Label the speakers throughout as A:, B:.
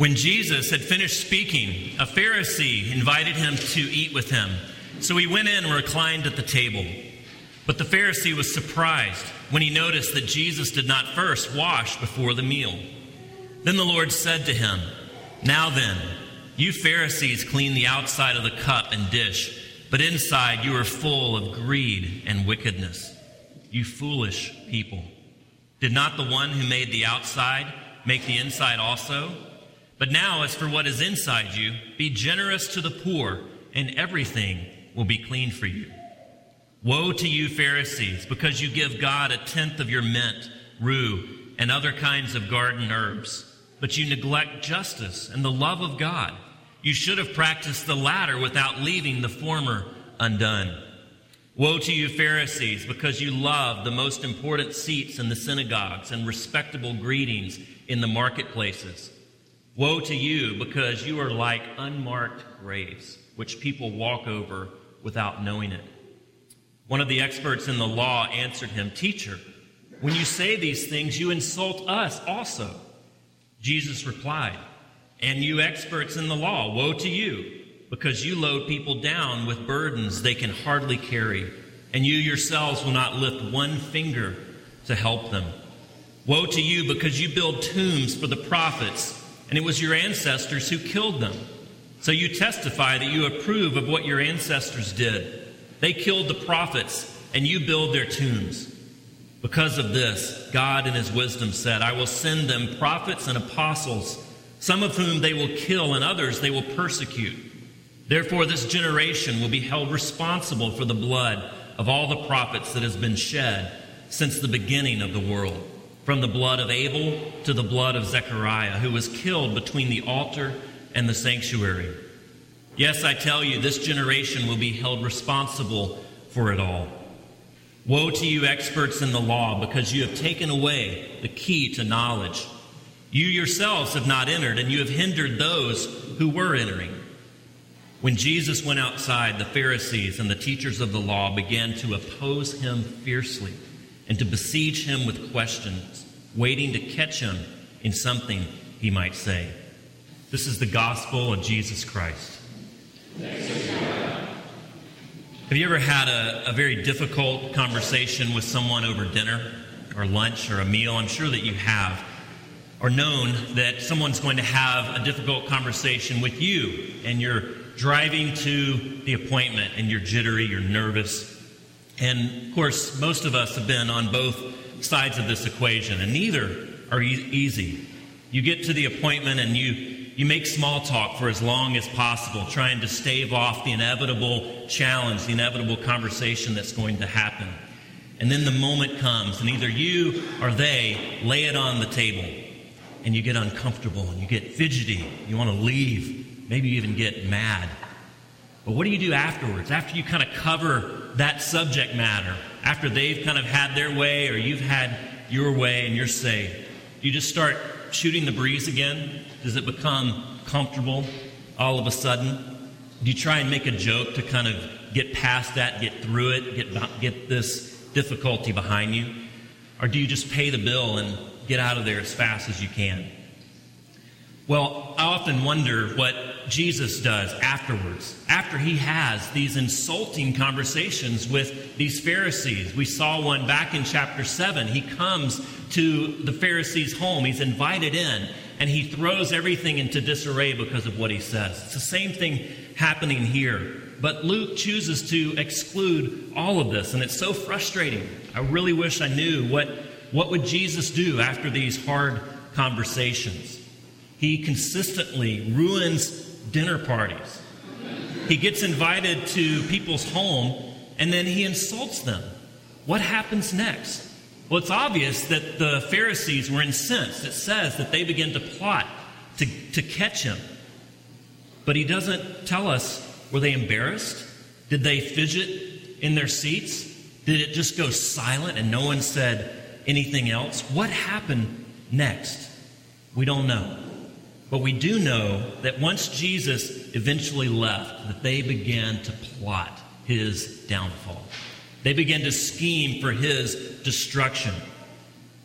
A: When Jesus had finished speaking, a Pharisee invited him to eat with him. So he went in and reclined at the table. But the Pharisee was surprised when he noticed that Jesus did not first wash before the meal. Then the Lord said to him, Now then, you Pharisees clean the outside of the cup and dish, but inside you are full of greed and wickedness. You foolish people. Did not the one who made the outside make the inside also? But now, as for what is inside you, be generous to the poor, and everything will be clean for you. Woe to you, Pharisees, because you give God a tenth of your mint, rue, and other kinds of garden herbs, but you neglect justice and the love of God. You should have practiced the latter without leaving the former undone. Woe to you, Pharisees, because you love the most important seats in the synagogues and respectable greetings in the marketplaces Woe to you, because you are like unmarked graves, which people walk over without knowing it. One of the experts in the law answered him, Teacher, when you say these things, you insult us also. Jesus replied, And you experts in the law, woe to you, because you load people down with burdens they can hardly carry, and you yourselves will not lift one finger to help them. Woe to you, because you build tombs for the prophets and it was your ancestors who killed them. So you testify that you approve of what your ancestors did. They killed the prophets, and you build their tombs. Because of this, God in his wisdom said, I will send them prophets and apostles, some of whom they will kill, and others they will persecute. Therefore, this generation will be held responsible for the blood of all the prophets that has been shed since the beginning of the world from the blood of Abel to the blood of Zechariah, who was killed between the altar and the sanctuary. Yes, I tell you, this generation will be held responsible for it all. Woe to you, experts in the law, because you have taken away the key to knowledge. You yourselves have not entered, and you have hindered those who were entering. When Jesus went outside, the Pharisees and the teachers of the law began to oppose him fiercely and to besiege him with questions, waiting to catch him in something he might say. This is the gospel of Jesus Christ. Have you ever had a, a, very difficult conversation with someone over dinner or lunch or a meal? I'm sure that you have. Or known that someone's going to have a difficult conversation with you and you're driving to the appointment and you're jittery, you're nervous, and of course, most of us have been on both sides of this equation, and neither are e- easy. You get to the appointment and you, you make small talk for as long as possible, trying to stave off the inevitable challenge, the inevitable conversation that's going to happen. And then the moment comes, and either you or they lay it on the table, and you get uncomfortable and you get fidgety. You want to leave. Maybe you even get mad. But what do you do afterwards? After you kind of cover that subject matter, after they've kind of had their way or you've had your way and you're saved, do you just start shooting the breeze again? Does it become comfortable all of a sudden? Do you try and make a joke to kind of get past that, get through it, get, get this difficulty behind you? Or do you just pay the bill and get out of there as fast as you can? Well, I often wonder what Jesus does afterwards, after he has these insulting conversations with these Pharisees. We saw one back in chapter 7. He comes to the Pharisees' home, he's invited in, and he throws everything into disarray because of what he says. It's the same thing happening here. But Luke chooses to exclude all of this, and it's so frustrating. I really wish I knew what, what would Jesus do after these hard conversations. He consistently ruins dinner parties. He gets invited to people's home and then he insults them. What happens next? Well, it's obvious that the Pharisees were incensed. It says that they began to plot to, to catch him. But he doesn't tell us were they embarrassed? Did they fidget in their seats? Did it just go silent and no one said anything else? What happened next? We don't know. But we do know that once Jesus eventually left, that they began to plot his downfall. They began to scheme for his destruction.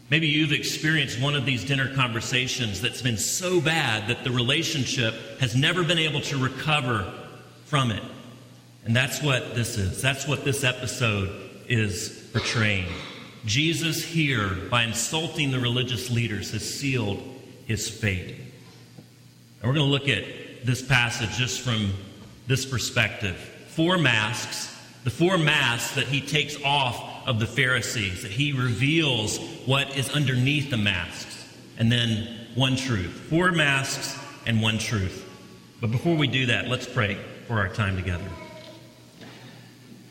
A: Maybe you've experienced one of these dinner conversations that's been so bad that the relationship has never been able to recover from it. And that's what this is. That's what this episode is portraying. Jesus, here, by insulting the religious leaders, has sealed his fate. And we're going to look at this passage just from this perspective. Four masks, the four masks that he takes off of the Pharisees, that he reveals what is underneath the masks, and then one truth. Four masks and one truth. But before we do that, let's pray for our time together.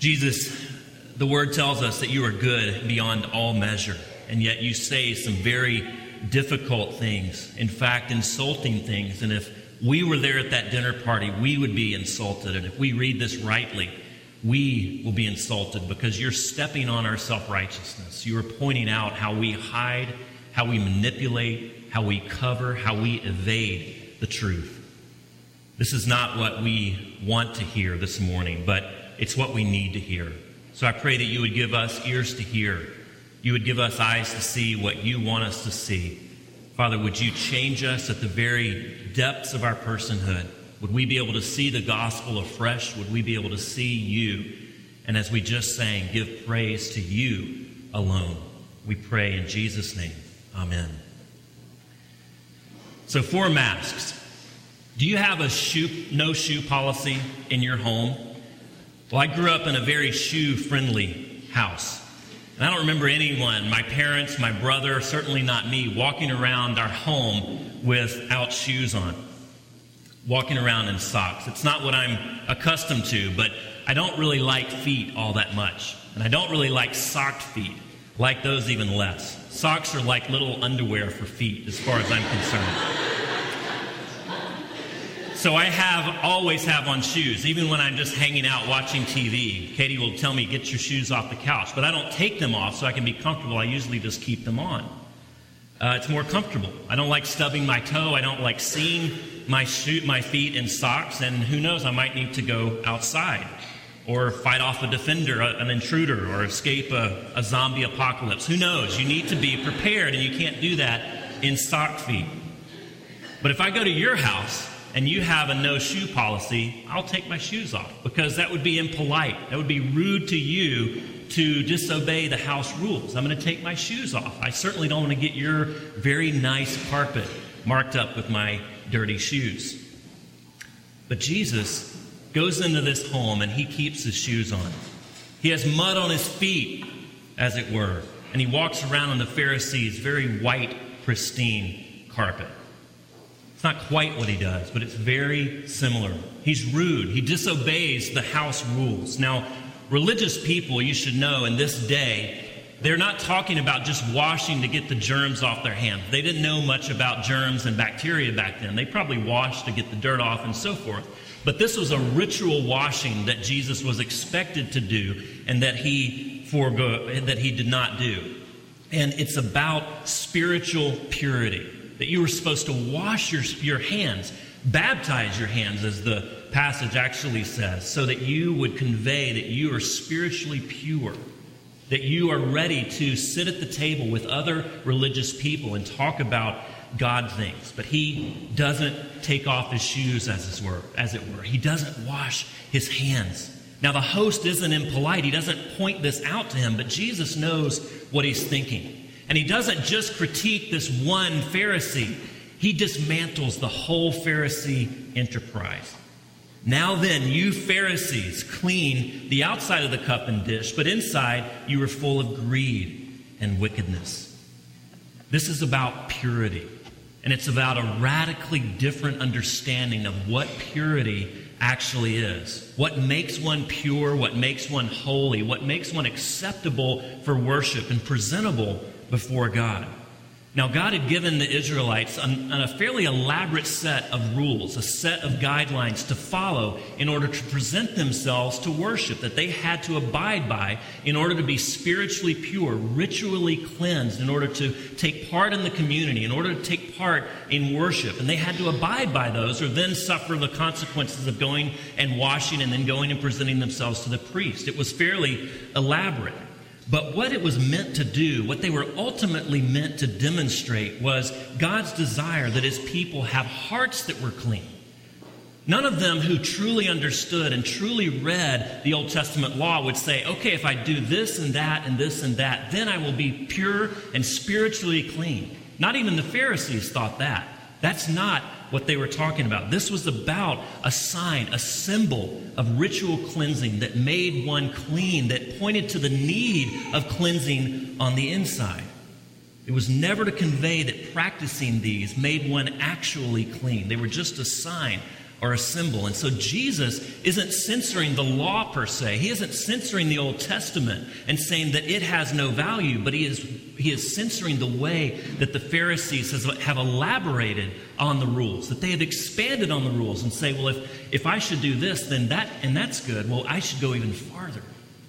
A: Jesus, the word tells us that you are good beyond all measure, and yet you say some very difficult things, in fact, insulting things. And if we were there at that dinner party, we would be insulted. And if we read this rightly, we will be insulted because you're stepping on our self righteousness. You are pointing out how we hide, how we manipulate, how we cover, how we evade the truth. This is not what we want to hear this morning, but it's what we need to hear. So I pray that you would give us ears to hear. You would give us eyes to see what you want us to see. Father, would you change us at the very depths of our personhood? Would we be able to see the gospel afresh? Would we be able to see you? And as we just sang, give praise to you alone. We pray in Jesus' name. Amen. So, four masks. Do you have a shoe, no shoe policy in your home? Well, I grew up in a very shoe friendly house. And I don't remember anyone, my parents, my brother, certainly not me, walking around our home without shoes on, walking around in socks. It's not what I'm accustomed to, but I don't really like feet all that much. And I don't really like socked feet, like those even less. Socks are like little underwear for feet, as far as I'm concerned. So I have always have on shoes, even when I'm just hanging out watching TV. Katie will tell me, get your shoes off the couch. But I don't take them off so I can be comfortable. I usually just keep them on. Uh, it's more comfortable. I don't like stubbing my toe. I don't like seeing my, shoe, my feet in socks. And who knows, I might need to go outside or fight off a defender, an intruder, or escape a, a zombie apocalypse. Who knows? You need to be prepared, and you can't do that in sock feet. But if I go to your house and you have a no shoe policy, I'll take my shoes off because that would be impolite. That would be rude to you to disobey the house rules. I'm going to take my shoes off. I certainly don't want to get your very nice carpet marked up with my dirty shoes. But Jesus goes into this home and he keeps his shoes on. He has mud on his feet, as it were, and he walks around on the Pharisees' very white, pristine carpet not quite what he does, but it's very similar. He's rude. He disobeys the house rules. Now, religious people, you should know, in this day, they're not talking about just washing to get the germs off their hands. They didn't know much about germs and bacteria back then. They probably washed to get the dirt off and so forth. But this was a ritual washing that Jesus was expected to do and that he forego, that he did not do. And it's about spiritual purity that you were supposed to wash your, your hands, baptize your hands, as the passage actually says, so that you would convey that you are spiritually pure, that you are ready to sit at the table with other religious people and talk about God things. But he doesn't take off his shoes, as it were. As it were. He doesn't wash his hands. Now, the host isn't impolite. He doesn't point this out to him, but Jesus knows what he's thinking. And he doesn't just critique this one Pharisee, he dismantles the whole Pharisee enterprise. Now then, you Pharisees clean the outside of the cup and dish, but inside you are full of greed and wickedness. This is about purity, and it's about a radically different understanding of what purity actually is. What makes one pure, what makes one holy, what makes one acceptable for worship and presentable before God. Now, God had given the Israelites an, a fairly elaborate set of rules, a set of guidelines to follow in order to present themselves to worship that they had to abide by in order to be spiritually pure, ritually cleansed, in order to take part in the community, in order to take part in worship. And they had to abide by those or then suffer the consequences of going and washing and then going and presenting themselves to the priest. It was fairly elaborate. But what it was meant to do, what they were ultimately meant to demonstrate, was God's desire that his people have hearts that were clean. None of them who truly understood and truly read the Old Testament law would say, okay, if I do this and that and this and that, then I will be pure and spiritually clean. Not even the Pharisees thought that. That's not what they were talking about. This was about a sign, a symbol of ritual cleansing that made one clean, that pointed to the need of cleansing on the inside. It was never to convey that practicing these made one actually clean. They were just a sign or a symbol. And so Jesus isn't censoring the law per se. He isn't censoring the Old Testament and saying that it has no value, but he is, he is censoring the way that the Pharisees has, have elaborated on the rules, that they have expanded on the rules and say, well, if, if I should do this, then that, and that's good, well, I should go even farther.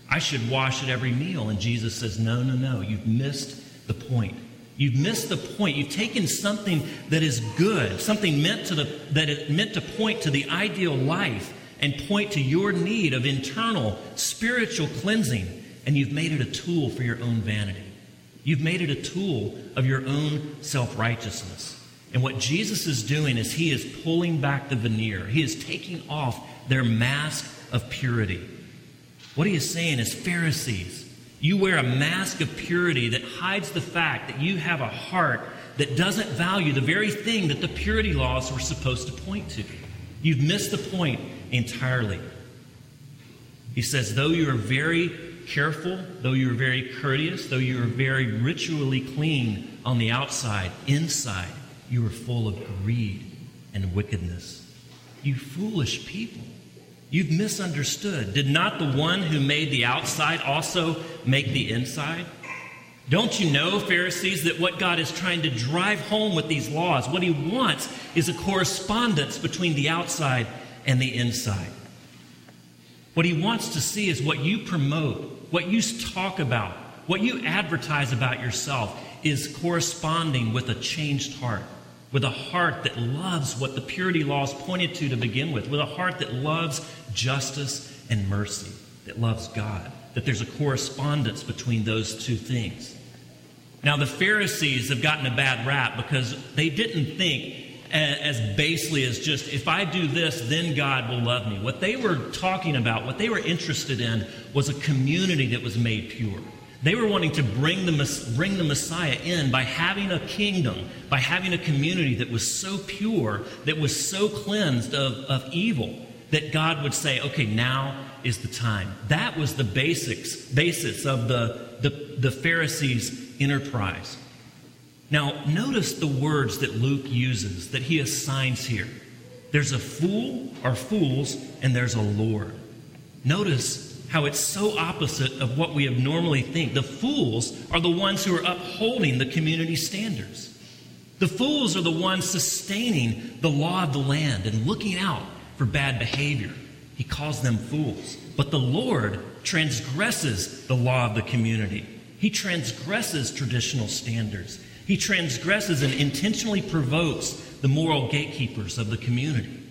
A: I should wash at every meal. And Jesus says, no, no, no, you've missed the point. You've missed the point. You've taken something that is good, something meant to the, that is meant to point to the ideal life and point to your need of internal spiritual cleansing, and you've made it a tool for your own vanity. You've made it a tool of your own self righteousness. And what Jesus is doing is he is pulling back the veneer, he is taking off their mask of purity. What he is saying is, Pharisees, you wear a mask of purity that hides the fact that you have a heart that doesn't value the very thing that the purity laws were supposed to point to. You've missed the point entirely. He says, though you are very careful, though you are very courteous, though you are very ritually clean on the outside, inside, you are full of greed and wickedness. You foolish people. You've misunderstood. Did not the one who made the outside also make the inside? Don't you know, Pharisees, that what God is trying to drive home with these laws, what he wants is a correspondence between the outside and the inside. What he wants to see is what you promote, what you talk about, what you advertise about yourself is corresponding with a changed heart with a heart that loves what the purity laws pointed to to begin with, with a heart that loves justice and mercy, that loves God, that there's a correspondence between those two things. Now, the Pharisees have gotten a bad rap because they didn't think as basely as just, if I do this, then God will love me. What they were talking about, what they were interested in, was a community that was made pure. They were wanting to bring the, bring the Messiah in by having a kingdom, by having a community that was so pure, that was so cleansed of, of evil, that God would say, okay, now is the time. That was the basics, basis of the, the, the Pharisees' enterprise. Now, notice the words that Luke uses, that he assigns here. There's a fool or fools, and there's a Lord. Notice how it's so opposite of what we have normally think. The fools are the ones who are upholding the community standards. The fools are the ones sustaining the law of the land and looking out for bad behavior. He calls them fools. But the Lord transgresses the law of the community. He transgresses traditional standards. He transgresses and intentionally provokes the moral gatekeepers of the community.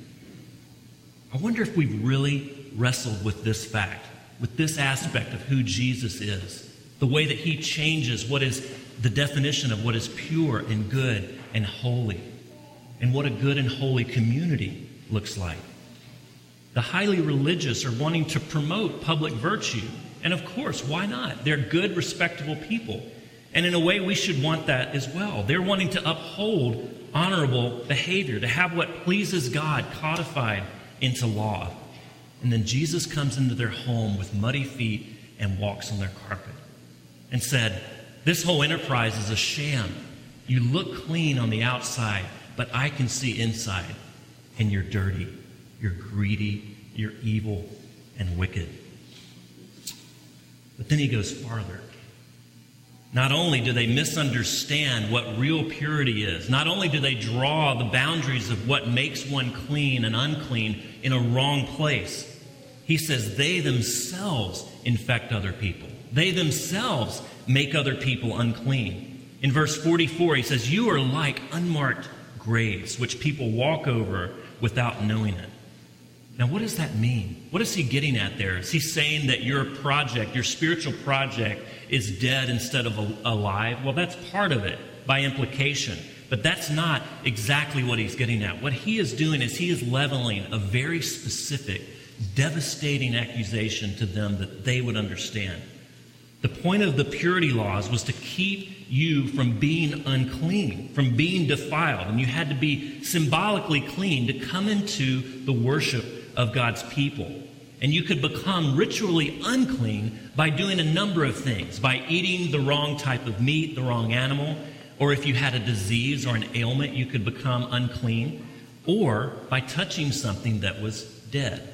A: I wonder if we've really wrestled with this fact with this aspect of who Jesus is, the way that he changes what is the definition of what is pure and good and holy, and what a good and holy community looks like. The highly religious are wanting to promote public virtue. And of course, why not? They're good, respectable people. And in a way, we should want that as well. They're wanting to uphold honorable behavior, to have what pleases God codified into law. And then Jesus comes into their home with muddy feet and walks on their carpet and said, This whole enterprise is a sham. You look clean on the outside, but I can see inside, and you're dirty, you're greedy, you're evil and wicked. But then he goes farther. Not only do they misunderstand what real purity is, not only do they draw the boundaries of what makes one clean and unclean in a wrong place, he says they themselves infect other people. They themselves make other people unclean. In verse 44, he says, You are like unmarked graves, which people walk over without knowing it. Now, what does that mean? What is he getting at there? Is he saying that your project, your spiritual project, is dead instead of alive? Well, that's part of it by implication. But that's not exactly what he's getting at. What he is doing is he is leveling a very specific, devastating accusation to them that they would understand. The point of the purity laws was to keep you from being unclean, from being defiled. And you had to be symbolically clean to come into the worship of God's people. And you could become ritually unclean by doing a number of things by eating the wrong type of meat, the wrong animal, or if you had a disease or an ailment, you could become unclean, or by touching something that was dead.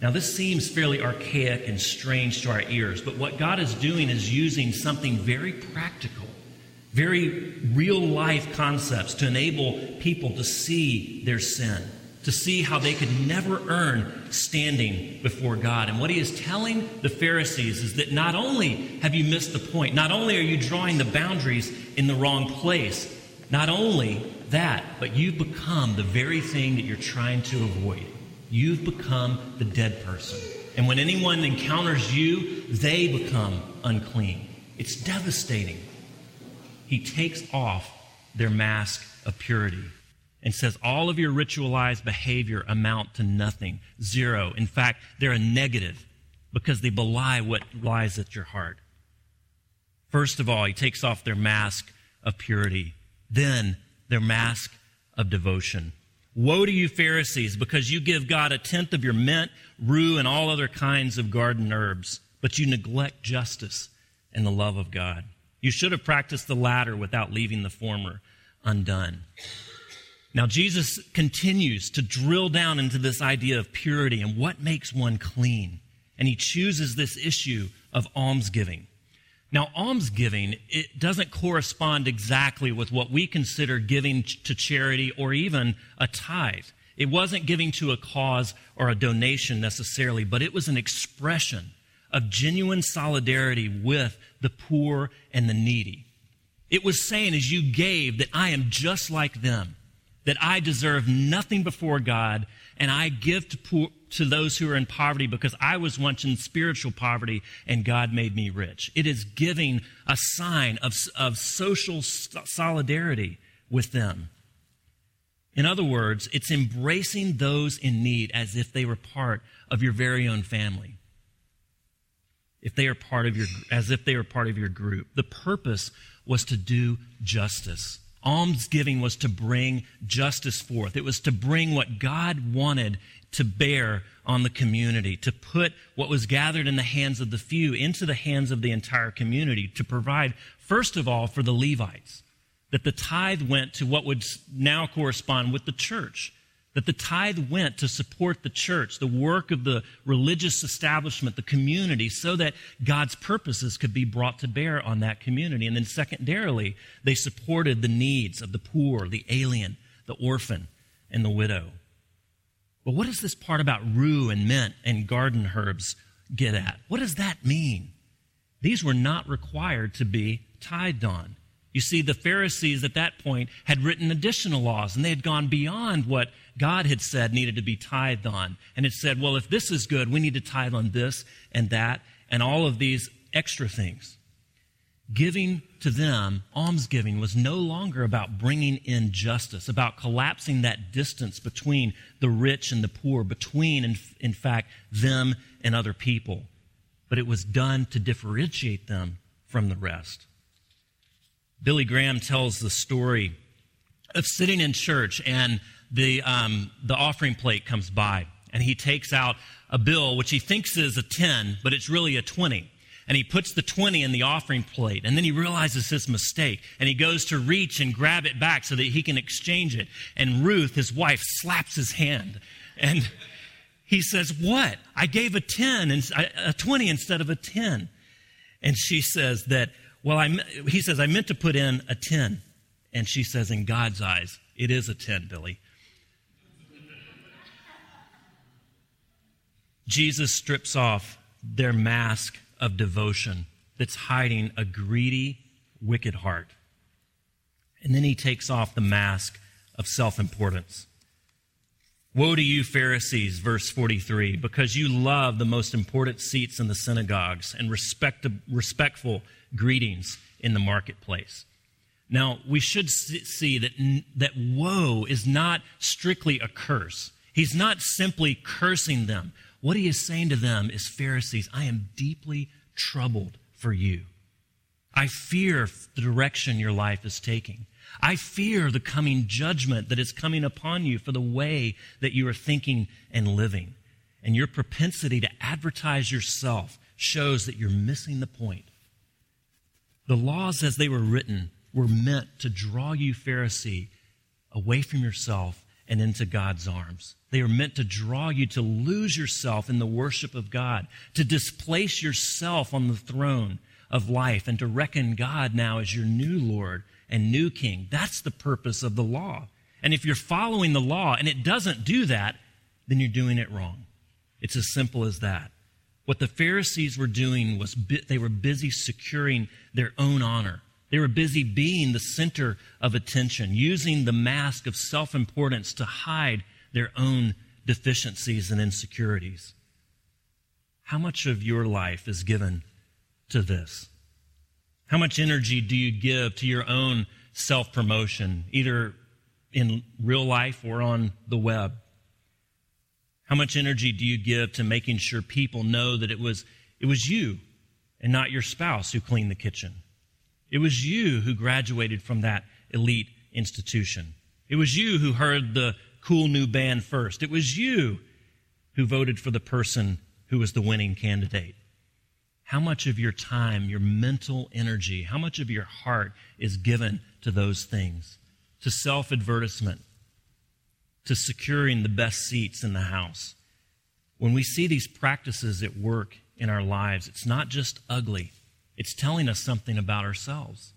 A: Now, this seems fairly archaic and strange to our ears, but what God is doing is using something very practical, very real life concepts to enable people to see their sin to see how they could never earn standing before God. And what he is telling the Pharisees is that not only have you missed the point, not only are you drawing the boundaries in the wrong place, not only that, but you've become the very thing that you're trying to avoid. You've become the dead person. And when anyone encounters you, they become unclean. It's devastating. He takes off their mask of purity and says all of your ritualized behavior amount to nothing, zero. In fact, they're a negative because they belie what lies at your heart. First of all, he takes off their mask of purity, then their mask of devotion. Woe to you, Pharisees, because you give God a tenth of your mint, rue, and all other kinds of garden herbs, but you neglect justice and the love of God. You should have practiced the latter without leaving the former undone. Now, Jesus continues to drill down into this idea of purity and what makes one clean. And he chooses this issue of almsgiving. Now, almsgiving, it doesn't correspond exactly with what we consider giving to charity or even a tithe. It wasn't giving to a cause or a donation necessarily, but it was an expression of genuine solidarity with the poor and the needy. It was saying, as you gave, that I am just like them that I deserve nothing before God and I give to, poor, to those who are in poverty because I was once in spiritual poverty and God made me rich. It is giving a sign of, of social solidarity with them. In other words, it's embracing those in need as if they were part of your very own family. If they are part of your, as if they were part of your group. The purpose was to do justice. Almsgiving was to bring justice forth. It was to bring what God wanted to bear on the community, to put what was gathered in the hands of the few into the hands of the entire community, to provide, first of all, for the Levites, that the tithe went to what would now correspond with the church that the tithe went to support the church, the work of the religious establishment, the community, so that God's purposes could be brought to bear on that community. And then, secondarily, they supported the needs of the poor, the alien, the orphan, and the widow. But what does this part about rue and mint and garden herbs get at? What does that mean? These were not required to be tithed on. You see, the Pharisees at that point had written additional laws, and they had gone beyond what God had said needed to be tithed on. And it said, well, if this is good, we need to tithe on this and that and all of these extra things. Giving to them, almsgiving, was no longer about bringing in justice, about collapsing that distance between the rich and the poor, between, in, in fact, them and other people. But it was done to differentiate them from the rest. Billy Graham tells the story of sitting in church and the, um, the offering plate comes by and he takes out a bill which he thinks is a 10, but it's really a 20. And he puts the 20 in the offering plate and then he realizes his mistake and he goes to reach and grab it back so that he can exchange it. And Ruth, his wife, slaps his hand and he says, What? I gave a 10 and a 20 instead of a 10. And she says that, Well, I, he says, I meant to put in a 10. And she says, In God's eyes, it is a 10, Billy. Jesus strips off their mask of devotion that's hiding a greedy, wicked heart. And then he takes off the mask of self importance. Woe to you, Pharisees, verse 43, because you love the most important seats in the synagogues and respect, respectful greetings in the marketplace. Now, we should see that, that woe is not strictly a curse. He's not simply cursing them. What he is saying to them is, Pharisees, I am deeply troubled for you. I fear the direction your life is taking. I fear the coming judgment that is coming upon you for the way that you are thinking and living. And your propensity to advertise yourself shows that you're missing the point. The laws, as they were written, were meant to draw you, Pharisee, away from yourself and into God's arms. They are meant to draw you to lose yourself in the worship of God, to displace yourself on the throne of life, and to reckon God now as your new Lord and new king. That's the purpose of the law. And if you're following the law and it doesn't do that, then you're doing it wrong. It's as simple as that. What the Pharisees were doing was they were busy securing their own honor. They were busy being the center of attention, using the mask of self importance to hide their own deficiencies and insecurities. How much of your life is given to this? How much energy do you give to your own self promotion, either in real life or on the web? How much energy do you give to making sure people know that it was, it was you and not your spouse who cleaned the kitchen? It was you who graduated from that elite institution. It was you who heard the cool new band first. It was you who voted for the person who was the winning candidate how much of your time, your mental energy, how much of your heart is given to those things, to self advertisement, to securing the best seats in the house. When we see these practices at work in our lives, it's not just ugly, it's telling us something about ourselves.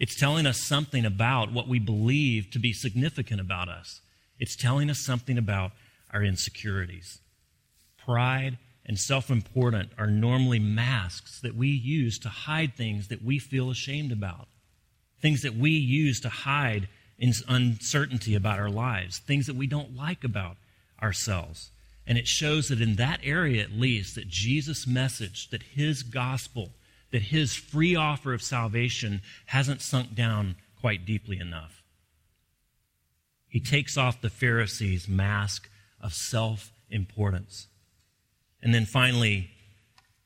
A: It's telling us something about what we believe to be significant about us. It's telling us something about our insecurities. Pride and self important are normally masks that we use to hide things that we feel ashamed about, things that we use to hide uncertainty about our lives, things that we don't like about ourselves. And it shows that in that area, at least, that Jesus' message, that his gospel, that his free offer of salvation hasn't sunk down quite deeply enough. He takes off the Pharisees' mask of self importance. And then finally,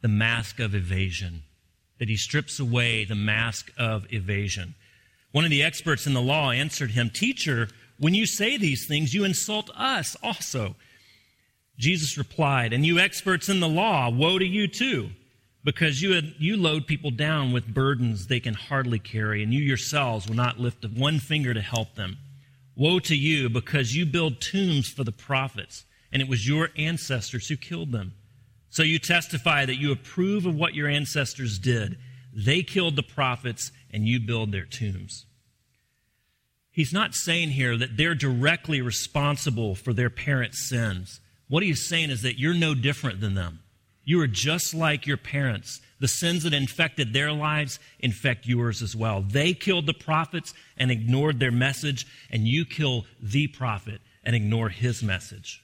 A: the mask of evasion, that he strips away the mask of evasion. One of the experts in the law answered him, Teacher, when you say these things, you insult us also. Jesus replied, And you experts in the law, woe to you too, because you, had, you load people down with burdens they can hardly carry, and you yourselves will not lift one finger to help them. Woe to you, because you build tombs for the prophets, and it was your ancestors who killed them. So you testify that you approve of what your ancestors did. They killed the prophets, and you build their tombs. He's not saying here that they're directly responsible for their parents' sins. What he's saying is that you're no different than them. You are just like your parents. The sins that infected their lives infect yours as well. They killed the prophets and ignored their message, and you kill the prophet and ignore his message.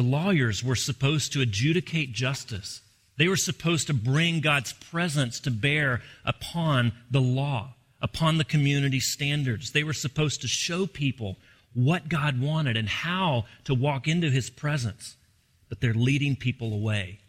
A: The lawyers were supposed to adjudicate justice. They were supposed to bring God's presence to bear upon the law, upon the community standards. They were supposed to show people what God wanted and how to walk into his presence. But they're leading people away.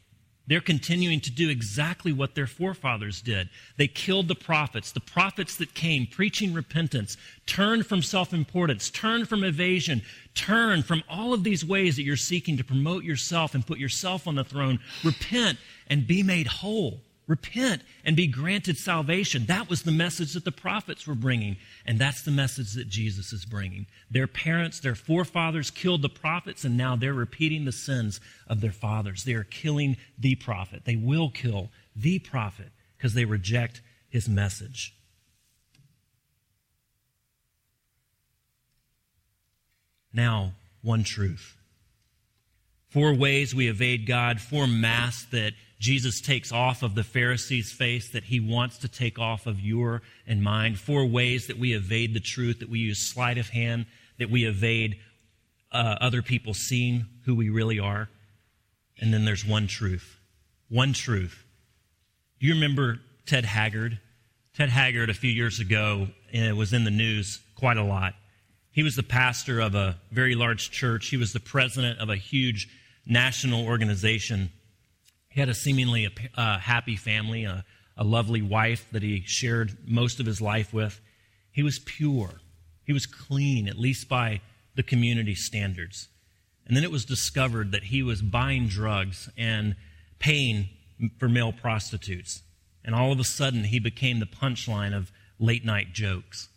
A: They're continuing to do exactly what their forefathers did. They killed the prophets, the prophets that came preaching repentance, turn from self importance, turn from evasion, turn from all of these ways that you're seeking to promote yourself and put yourself on the throne. Repent and be made whole. Repent and be granted salvation. That was the message that the prophets were bringing. And that's the message that Jesus is bringing. Their parents, their forefathers killed the prophets, and now they're repeating the sins of their fathers. They are killing the prophet. They will kill the prophet because they reject his message. Now, one truth. Four ways we evade God, four masks that Jesus takes off of the Pharisees' face that he wants to take off of your and mine. Four ways that we evade the truth, that we use sleight of hand, that we evade uh, other people seeing who we really are. And then there's one truth. One truth. You remember Ted Haggard? Ted Haggard, a few years ago, uh, was in the news quite a lot. He was the pastor of a very large church. He was the president of a huge national organization. He had a seemingly uh, happy family, a, a lovely wife that he shared most of his life with. He was pure. He was clean, at least by the community standards. And then it was discovered that he was buying drugs and paying for male prostitutes. And all of a sudden, he became the punchline of late night jokes.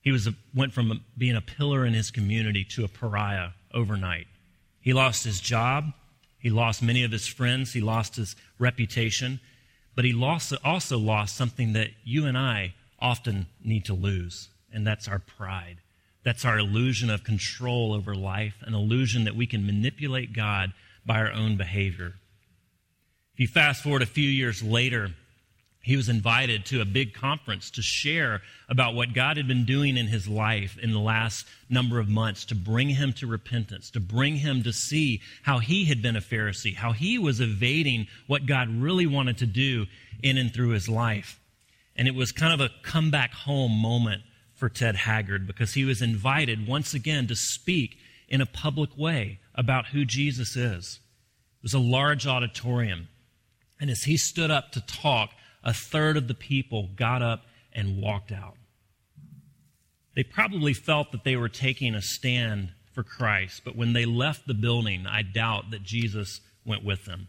A: He was a, went from being a pillar in his community to a pariah overnight. He lost his job. He lost many of his friends. He lost his reputation. But he lost, also lost something that you and I often need to lose, and that's our pride. That's our illusion of control over life, an illusion that we can manipulate God by our own behavior. If you fast forward a few years later, he was invited to a big conference to share about what God had been doing in his life in the last number of months to bring him to repentance, to bring him to see how he had been a Pharisee, how he was evading what God really wanted to do in and through his life. And it was kind of a come back home moment for Ted Haggard because he was invited once again to speak in a public way about who Jesus is. It was a large auditorium. And as he stood up to talk, a third of the people got up and walked out. They probably felt that they were taking a stand for Christ, but when they left the building, I doubt that Jesus went with them.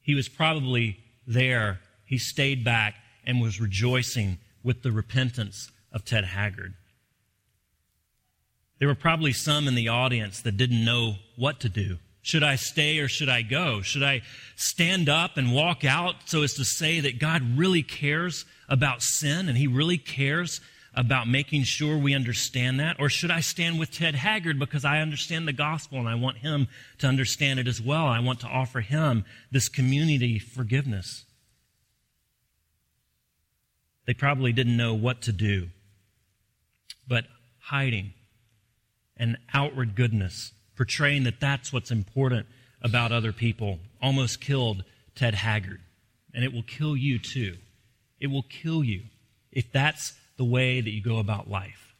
A: He was probably there. He stayed back and was rejoicing with the repentance of Ted Haggard. There were probably some in the audience that didn't know what to do. Should I stay or should I go? Should I stand up and walk out so as to say that God really cares about sin and He really cares about making sure we understand that? Or should I stand with Ted Haggard because I understand the gospel and I want him to understand it as well? I want to offer him this community forgiveness. They probably didn't know what to do, but hiding and outward goodness portraying that that's what's important about other people, almost killed Ted Haggard. And it will kill you too. It will kill you if that's the way that you go about life.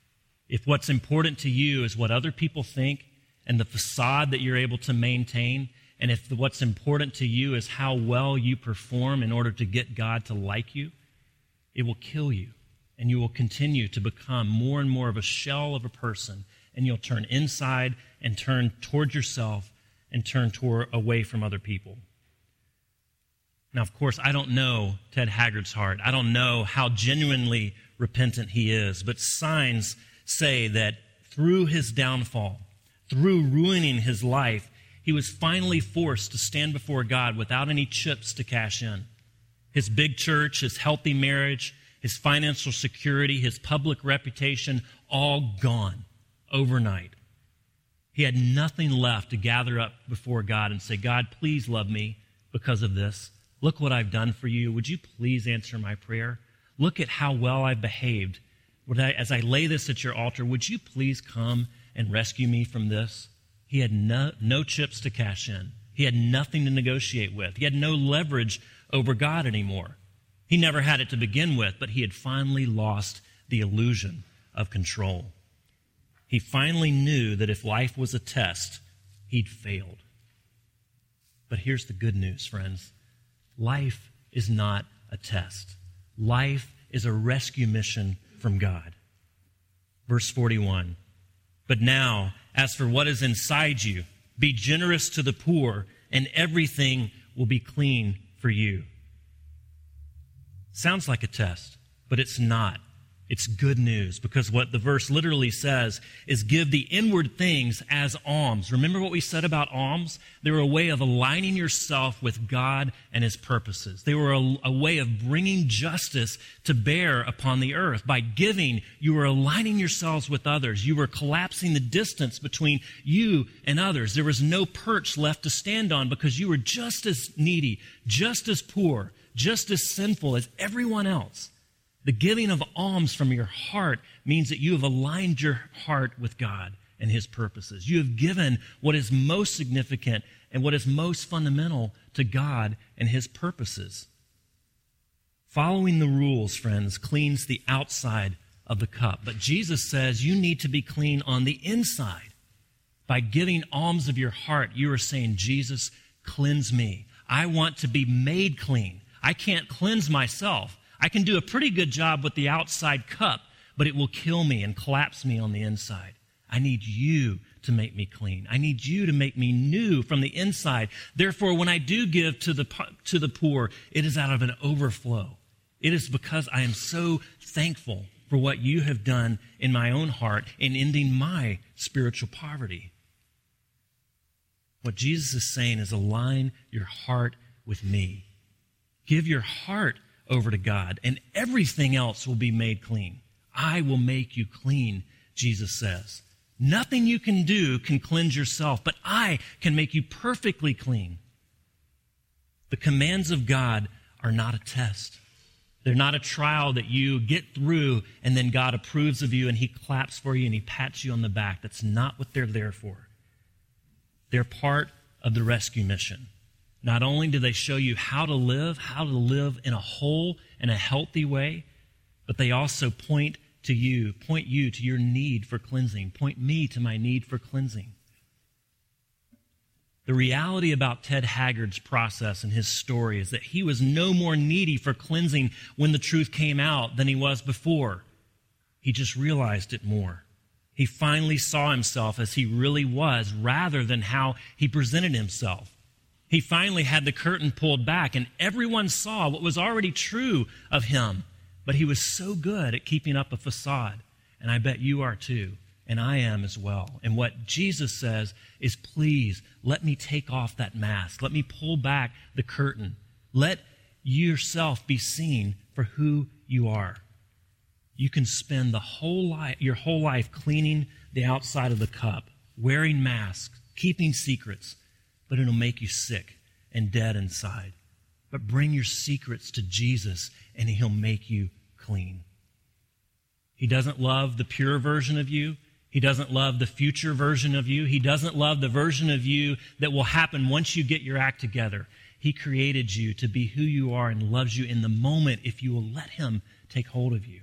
A: If what's important to you is what other people think and the facade that you're able to maintain, and if what's important to you is how well you perform in order to get God to like you, it will kill you. And you will continue to become more and more of a shell of a person, and you'll turn inside and turn toward yourself and turn toward, away from other people. Now, of course, I don't know Ted Haggard's heart. I don't know how genuinely repentant he is, but signs say that through his downfall, through ruining his life, he was finally forced to stand before God without any chips to cash in. His big church, his healthy marriage, his financial security, his public reputation, all gone overnight. He had nothing left to gather up before God and say, God, please love me because of this. Look what I've done for you. Would you please answer my prayer? Look at how well I've behaved. As I lay this at your altar, would you please come and rescue me from this? He had no, no chips to cash in. He had nothing to negotiate with. He had no leverage over God anymore. He never had it to begin with, but he had finally lost the illusion of control he finally knew that if life was a test, he'd failed. But here's the good news, friends life is not a test, life is a rescue mission from God. Verse 41 But now, as for what is inside you, be generous to the poor, and everything will be clean for you. Sounds like a test, but it's not. It's good news because what the verse literally says is give the inward things as alms. Remember what we said about alms? They were a way of aligning yourself with God and His purposes. They were a, a way of bringing justice to bear upon the earth. By giving, you were aligning yourselves with others. You were collapsing the distance between you and others. There was no perch left to stand on because you were just as needy, just as poor, just as sinful as everyone else. The giving of alms from your heart means that you have aligned your heart with God and his purposes. You have given what is most significant and what is most fundamental to God and his purposes. Following the rules, friends, cleans the outside of the cup. But Jesus says you need to be clean on the inside. By giving alms of your heart, you are saying, Jesus, cleanse me. I want to be made clean. I can't cleanse myself. I can do a pretty good job with the outside cup, but it will kill me and collapse me on the inside. I need you to make me clean. I need you to make me new from the inside. Therefore, when I do give to the, to the poor, it is out of an overflow. It is because I am so thankful for what you have done in my own heart in ending my spiritual poverty. What Jesus is saying is align your heart with me. Give your heart over to God, and everything else will be made clean. I will make you clean, Jesus says. Nothing you can do can cleanse yourself, but I can make you perfectly clean. The commands of God are not a test. They're not a trial that you get through and then God approves of you and He claps for you and He pats you on the back. That's not what they're there for. They're part of the rescue mission. Not only do they show you how to live, how to live in a whole and a healthy way, but they also point to you, point you to your need for cleansing, point me to my need for cleansing. The reality about Ted Haggard's process and his story is that he was no more needy for cleansing when the truth came out than he was before. He just realized it more. He finally saw himself as he really was rather than how he presented himself. He finally had the curtain pulled back and everyone saw what was already true of him. But he was so good at keeping up a facade. And I bet you are too. And I am as well. And what Jesus says is, please let me take off that mask. Let me pull back the curtain. Let yourself be seen for who you are. You can spend the whole life, your whole life cleaning the outside of the cup, wearing masks, keeping secrets, but it'll make you sick and dead inside. But bring your secrets to Jesus and he'll make you clean. He doesn't love the pure version of you. He doesn't love the future version of you. He doesn't love the version of you that will happen once you get your act together. He created you to be who you are and loves you in the moment if you will let Him take hold of you.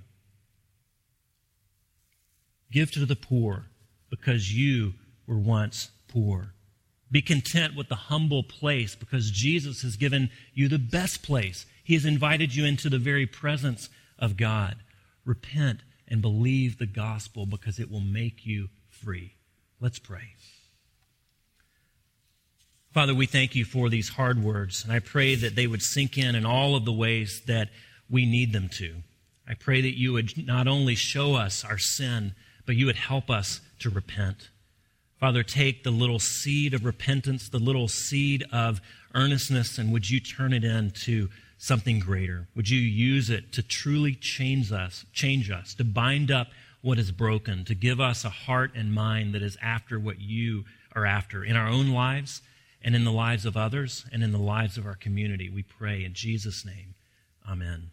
A: Give to the poor because you were once poor. Be content with the humble place because Jesus has given you the best place. He has invited you into the very presence of God. Repent and believe the gospel because it will make you free. Let's pray. Father, we thank you for these hard words, and I pray that they would sink in in all of the ways that we need them to. I pray that you would not only show us our sin, but you would help us to repent. Father, take the little seed of repentance, the little seed of earnestness, and would you turn it into something greater? Would you use it to truly change us, change us, to bind up what is broken, to give us a heart and mind that is after what you are after in our own lives and in the lives of others and in the lives of our community? We pray in Jesus' name. Amen.